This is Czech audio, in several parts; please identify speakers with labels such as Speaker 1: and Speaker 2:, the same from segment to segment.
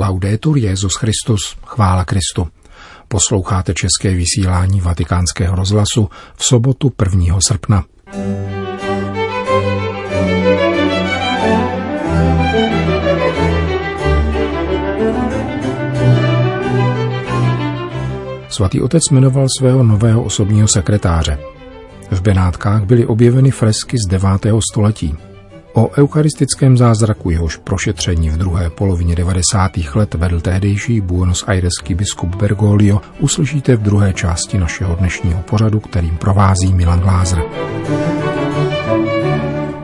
Speaker 1: Laudetur Jezus Christus, chvála Kristu. Posloucháte české vysílání Vatikánského rozhlasu v sobotu 1. srpna. Svatý otec jmenoval svého nového osobního sekretáře. V Benátkách byly objeveny fresky z 9. století. O eucharistickém zázraku jehož prošetření v druhé polovině 90. let vedl tehdejší Buenos Aireský biskup Bergoglio, uslyšíte v druhé části našeho dnešního pořadu, kterým provází Milan Glázer.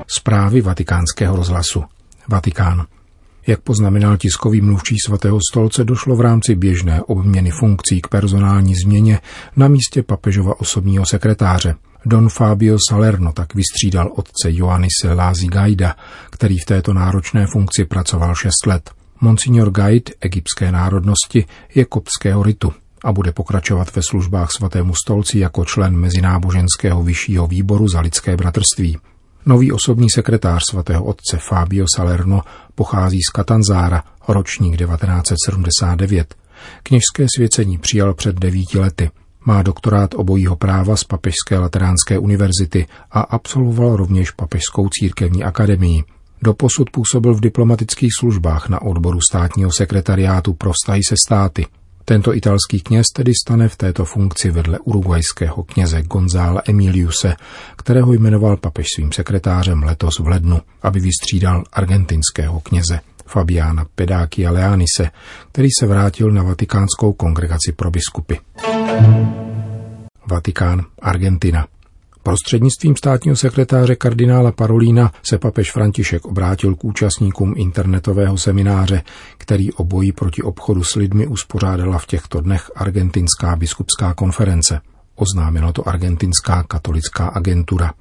Speaker 1: Zprávy vatikánského rozhlasu. Vatikán. Jak poznamenal tiskový mluvčí svatého stolce, došlo v rámci běžné obměny funkcí k personální změně na místě papežova osobního sekretáře. Don Fabio Salerno tak vystřídal otce Ioannise Lázi Gaida, který v této náročné funkci pracoval šest let. Monsignor Gaid, egyptské národnosti, je kopského ritu a bude pokračovat ve službách svatému stolci jako člen Mezináboženského vyššího výboru za lidské bratrství. Nový osobní sekretář svatého otce Fabio Salerno pochází z Katanzára, ročník 1979. Kněžské svěcení přijal před devíti lety. Má doktorát obojího práva z Papežské lateránské univerzity a absolvoval rovněž Papežskou církevní akademii. Doposud působil v diplomatických službách na odboru státního sekretariátu pro vztahy se státy. Tento italský kněz tedy stane v této funkci vedle urugvajského kněze Gonzála Emiliuse, kterého jmenoval papež svým sekretářem letos v lednu, aby vystřídal argentinského kněze Fabiana Pedákia Leanise, který se vrátil na Vatikánskou kongregaci pro biskupy. Vatikán, Argentina. Prostřednictvím státního sekretáře kardinála Parolína se papež František obrátil k účastníkům internetového semináře, který o boji proti obchodu s lidmi uspořádala v těchto dnech Argentinská biskupská konference. Oznámila to Argentinská katolická agentura.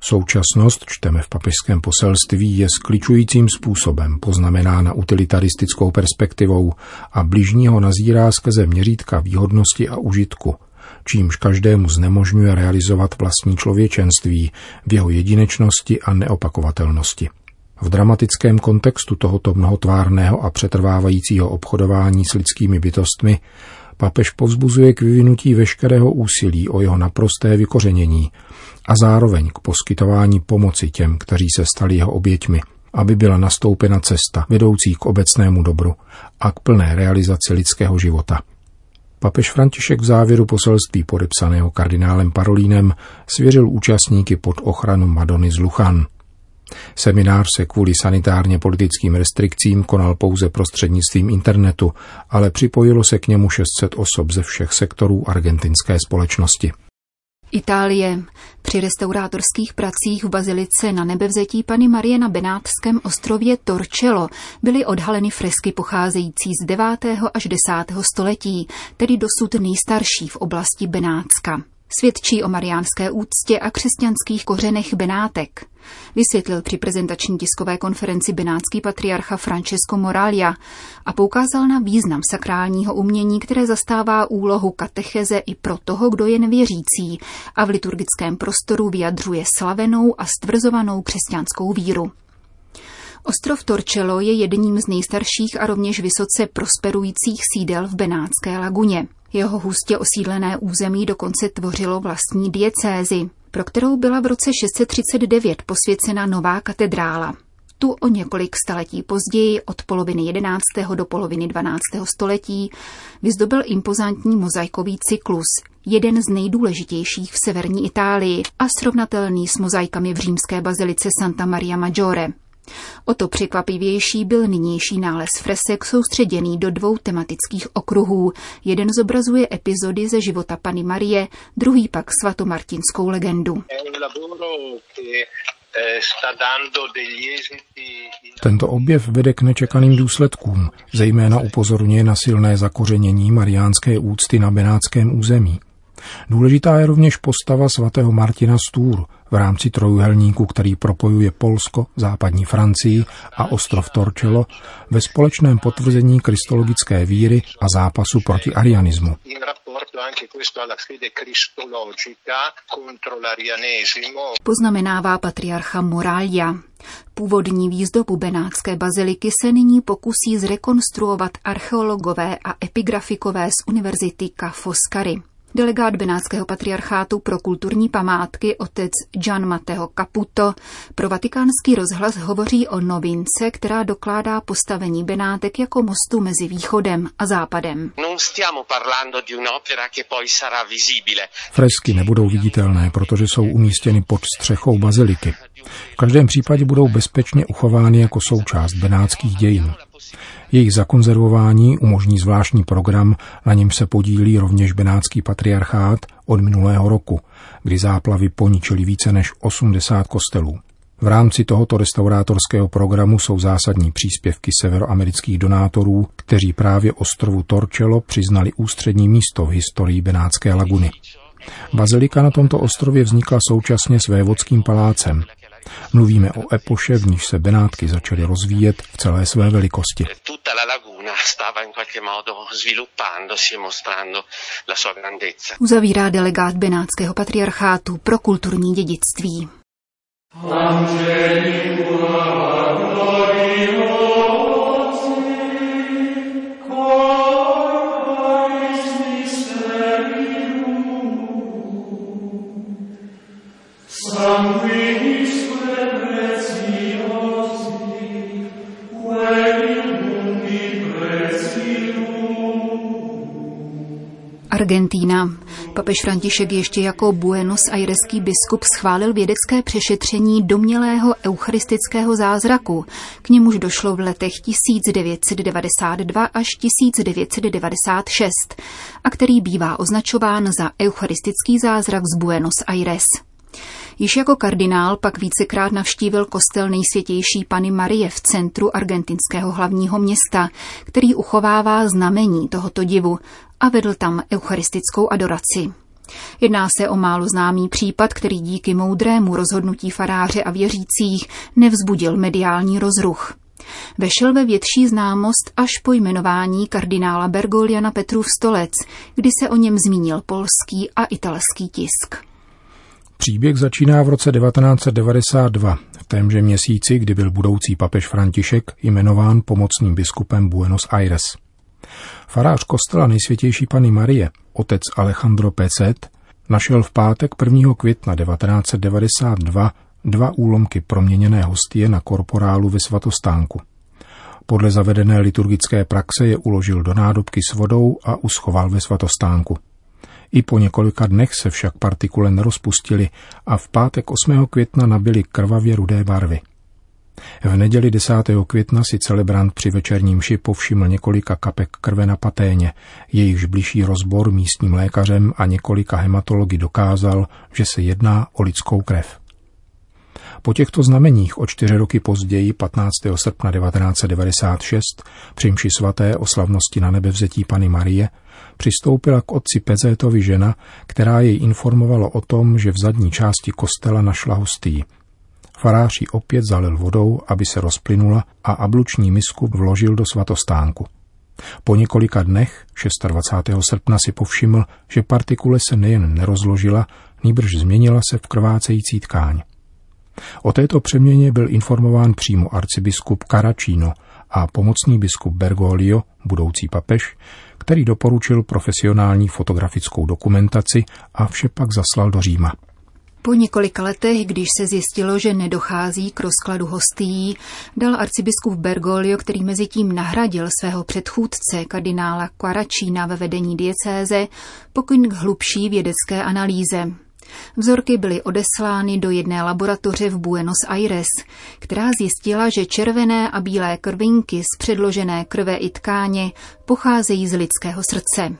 Speaker 1: Současnost, čteme v papežském poselství, je skličujícím způsobem poznamenána utilitaristickou perspektivou a bližního nazírá skrze měřítka výhodnosti a užitku – čímž každému znemožňuje realizovat vlastní člověčenství v jeho jedinečnosti a neopakovatelnosti. V dramatickém kontextu tohoto mnohotvárného a přetrvávajícího obchodování s lidskými bytostmi papež povzbuzuje k vyvinutí veškerého úsilí o jeho naprosté vykořenění a zároveň k poskytování pomoci těm, kteří se stali jeho oběťmi, aby byla nastoupena cesta vedoucí k obecnému dobru a k plné realizaci lidského života. Papež František v závěru poselství podepsaného kardinálem Parolínem svěřil účastníky pod ochranu Madony z Luchan. Seminář se kvůli sanitárně politickým restrikcím konal pouze prostřednictvím internetu, ale připojilo se k němu 600 osob ze všech sektorů argentinské společnosti.
Speaker 2: Itálie. Při restaurátorských pracích v bazilice na nebevzetí Pany Marie na Benátském ostrově Torcello byly odhaleny fresky pocházející z 9. až 10. století, tedy dosud nejstarší v oblasti Benátska. Svědčí o mariánské úctě a křesťanských kořenech Benátek. Vysvětlil při prezentační tiskové konferenci benátský patriarcha Francesco Moralia a poukázal na význam sakrálního umění, které zastává úlohu katecheze i pro toho, kdo je nevěřící a v liturgickém prostoru vyjadřuje slavenou a stvrzovanou křesťanskou víru. Ostrov Torcello je jedním z nejstarších a rovněž vysoce prosperujících sídel v Benátské laguně. Jeho hustě osídlené území dokonce tvořilo vlastní diecézi, pro kterou byla v roce 639 posvěcena nová katedrála. Tu o několik staletí později, od poloviny 11. do poloviny 12. století, vyzdobil impozantní mozaikový cyklus, jeden z nejdůležitějších v severní Itálii a srovnatelný s mozaikami v římské bazilice Santa Maria Maggiore. O to překvapivější byl nynější nález fresek soustředěný do dvou tematických okruhů. Jeden zobrazuje epizody ze života Pany Marie, druhý pak svatomartinskou legendu.
Speaker 1: Tento objev vede k nečekaným důsledkům, zejména upozorňuje na silné zakořenění mariánské úcty na benátském území. Důležitá je rovněž postava svatého Martina Stůr v rámci trojuhelníku, který propojuje Polsko, západní Francii a ostrov Torcello ve společném potvrzení kristologické víry a zápasu proti arianismu.
Speaker 2: Poznamenává patriarcha Moralia. Původní výzdobu Benátské baziliky se nyní pokusí zrekonstruovat archeologové a epigrafikové z univerzity Ca' Foscari. Delegát Benátského patriarchátu pro kulturní památky otec Gian Matteo Caputo pro vatikánský rozhlas hovoří o novince, která dokládá postavení Benátek jako mostu mezi východem a západem.
Speaker 1: Fresky nebudou viditelné, protože jsou umístěny pod střechou baziliky. V každém případě budou bezpečně uchovány jako součást benátských dějin. Jejich zakonzervování umožní zvláštní program, na něm se podílí rovněž benátský patriarchát od minulého roku, kdy záplavy poničily více než 80 kostelů. V rámci tohoto restaurátorského programu jsou zásadní příspěvky severoamerických donátorů, kteří právě ostrovu Torčelo přiznali ústřední místo v historii Benátské laguny. Bazilika na tomto ostrově vznikla současně s vévodským palácem, Mluvíme o epoše, v níž se Benátky začaly rozvíjet v celé své velikosti.
Speaker 2: Uzavírá delegát Benátského patriarchátu pro kulturní dědictví. Argentína. Papež František ještě jako Buenos Aireský biskup schválil vědecké přešetření domělého eucharistického zázraku. K němuž došlo v letech 1992 až 1996 a který bývá označován za eucharistický zázrak z Buenos Aires. Již jako kardinál pak vícekrát navštívil kostel nejsvětější Pany Marie v centru argentinského hlavního města, který uchovává znamení tohoto divu a vedl tam eucharistickou adoraci. Jedná se o málo známý případ, který díky moudrému rozhodnutí faráře a věřících nevzbudil mediální rozruch. Vešel ve větší známost až po jmenování kardinála Bergoliana Petrův stolec, kdy se o něm zmínil polský a italský tisk.
Speaker 1: Příběh začíná v roce 1992, v témže měsíci, kdy byl budoucí papež František jmenován pomocným biskupem Buenos Aires. Farář kostela nejsvětější Pany Marie, otec Alejandro Pecet, našel v pátek 1. května 1992 dva úlomky proměněné hostie na korporálu ve svatostánku. Podle zavedené liturgické praxe je uložil do nádobky s vodou a uschoval ve svatostánku. I po několika dnech se však partikule nerozpustily a v pátek 8. května nabili krvavě rudé barvy. V neděli 10. května si celebrant při večerním ši povšiml několika kapek krve na paténě, jejichž bližší rozbor místním lékařem a několika hematology dokázal, že se jedná o lidskou krev. Po těchto znameních o čtyři roky později, 15. srpna 1996, při mši svaté o slavnosti na nebevzetí Pany Marie, přistoupila k otci Pezétovi žena, která jej informovala o tom, že v zadní části kostela našla hostý. Farář ji opět zalil vodou, aby se rozplynula a abluční misku vložil do svatostánku. Po několika dnech, 26. srpna, si povšiml, že partikule se nejen nerozložila, nýbrž změnila se v krvácející tkáň. O této přeměně byl informován přímo arcibiskup Caracino a pomocný biskup Bergoglio, budoucí papež, který doporučil profesionální fotografickou dokumentaci a vše pak zaslal do Říma.
Speaker 2: Po několika letech, když se zjistilo, že nedochází k rozkladu hostií, dal arcibiskup Bergoglio, který mezi tím nahradil svého předchůdce, kardinála Quaracina ve vedení diecéze, pokyn k hlubší vědecké analýze. Vzorky byly odeslány do jedné laboratoře v Buenos Aires, která zjistila, že červené a bílé krvinky z předložené krve i tkáně pocházejí z lidského srdce.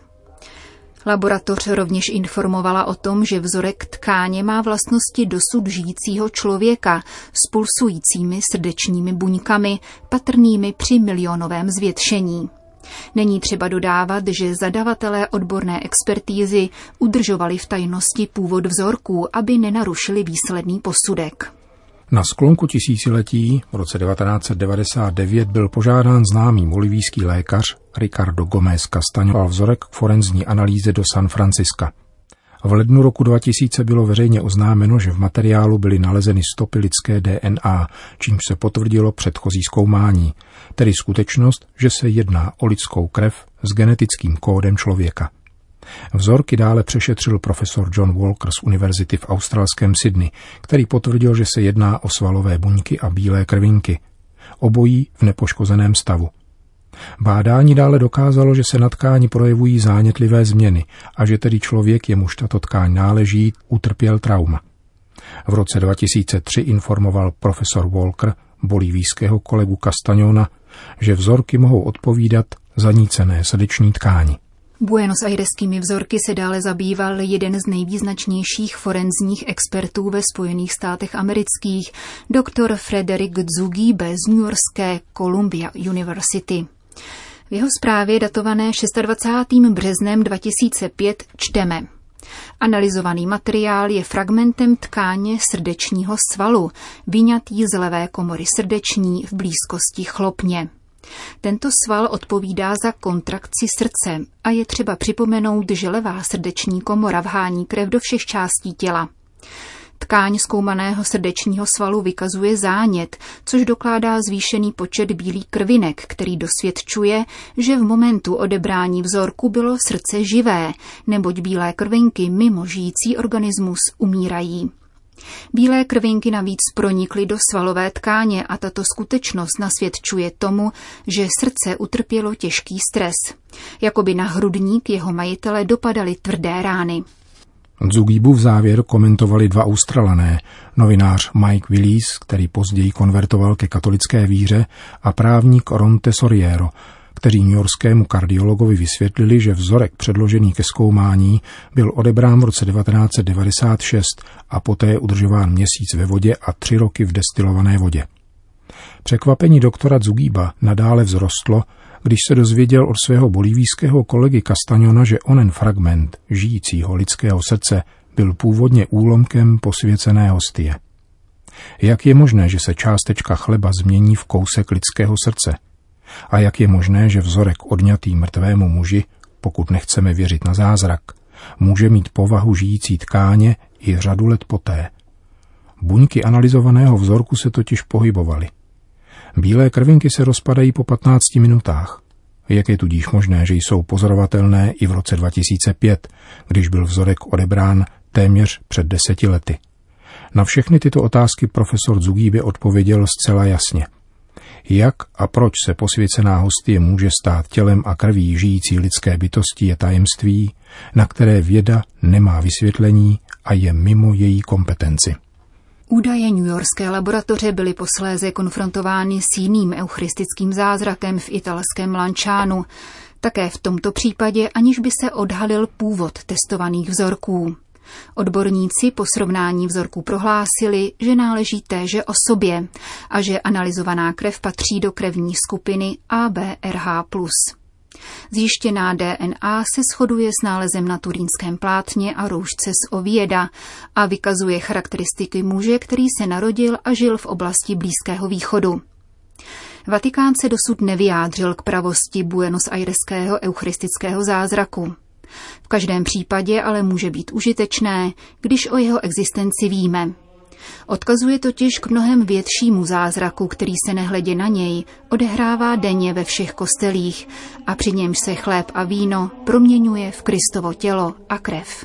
Speaker 2: Laboratoř rovněž informovala o tom, že vzorek tkáně má vlastnosti dosud žijícího člověka s pulsujícími srdečními buňkami, patrnými při milionovém zvětšení. Není třeba dodávat, že zadavatelé odborné expertízy udržovali v tajnosti původ vzorků, aby nenarušili výsledný posudek.
Speaker 1: Na sklonku tisíciletí v roce 1999 byl požádán známý bolivijský lékař Ricardo Gomez Castaño vzorek k forenzní analýze do San Franciska. V lednu roku 2000 bylo veřejně oznámeno, že v materiálu byly nalezeny stopy lidské DNA, čímž se potvrdilo předchozí zkoumání, tedy skutečnost, že se jedná o lidskou krev s genetickým kódem člověka. Vzorky dále přešetřil profesor John Walker z univerzity v australském Sydney, který potvrdil, že se jedná o svalové buňky a bílé krvinky. Obojí v nepoškozeném stavu. Bádání dále dokázalo, že se na tkáni projevují zánětlivé změny a že tedy člověk, jemuž tato tkáň náleží, utrpěl trauma. V roce 2003 informoval profesor Walker bolivijského kolegu Castagnona, že vzorky mohou odpovídat zanícené srdeční tkáni.
Speaker 2: Buenos Aireskými vzorky se dále zabýval jeden z nejvýznačnějších forenzních expertů ve Spojených státech amerických, doktor Frederick Dzugibe z New Yorkské Columbia University. V jeho zprávě datované 26. březnem 2005 čteme. Analyzovaný materiál je fragmentem tkáně srdečního svalu, vyňatý z levé komory srdeční v blízkosti chlopně. Tento sval odpovídá za kontrakci srdce a je třeba připomenout, že levá srdeční komora vhání krev do všech částí těla. Tkáň zkoumaného srdečního svalu vykazuje zánět, což dokládá zvýšený počet bílých krvinek, který dosvědčuje, že v momentu odebrání vzorku bylo srdce živé, neboť bílé krvinky mimo žijící organismus umírají. Bílé krvinky navíc pronikly do svalové tkáně a tato skutečnost nasvědčuje tomu, že srdce utrpělo těžký stres. Jakoby na hrudník jeho majitele dopadaly tvrdé rány.
Speaker 1: V závěr komentovali dva Australané, novinář Mike Willis, který později konvertoval ke katolické víře, a právník Ron Tesoriero, kteří newyorskému kardiologovi vysvětlili, že vzorek předložený ke zkoumání byl odebrán v roce 1996 a poté udržován měsíc ve vodě a tři roky v destilované vodě. Překvapení doktora Zugíba nadále vzrostlo, když se dozvěděl od svého bolivijského kolegy Castagnona, že onen fragment žijícího lidského srdce byl původně úlomkem posvěcené hostie. Jak je možné, že se částečka chleba změní v kousek lidského srdce – a jak je možné, že vzorek odňatý mrtvému muži, pokud nechceme věřit na zázrak, může mít povahu žijící tkáně i řadu let poté. Buňky analyzovaného vzorku se totiž pohybovaly. Bílé krvinky se rozpadají po 15 minutách. Jak je tudíž možné, že jsou pozorovatelné i v roce 2005, když byl vzorek odebrán téměř před deseti lety? Na všechny tyto otázky profesor Zugíbe odpověděl zcela jasně – jak a proč se posvěcená hostie může stát tělem a krví žijící lidské bytosti je tajemství, na které věda nemá vysvětlení a je mimo její kompetenci.
Speaker 2: Údaje New Yorkské laboratoře byly posléze konfrontovány s jiným eucharistickým zázrakem v italském Lančánu, také v tomto případě, aniž by se odhalil původ testovaných vzorků. Odborníci po srovnání vzorků prohlásili, že náleží téže osobě a že analyzovaná krev patří do krevní skupiny ABRH+. Zjištěná DNA se shoduje s nálezem na turínském plátně a roušce z Ovieda a vykazuje charakteristiky muže, který se narodil a žil v oblasti Blízkého východu. Vatikán se dosud nevyjádřil k pravosti Buenos Aireského eucharistického zázraku. V každém případě ale může být užitečné, když o jeho existenci víme. Odkazuje totiž k mnohem většímu zázraku, který se nehledě na něj odehrává denně ve všech kostelích a při němž se chléb a víno proměňuje v Kristovo tělo a krev.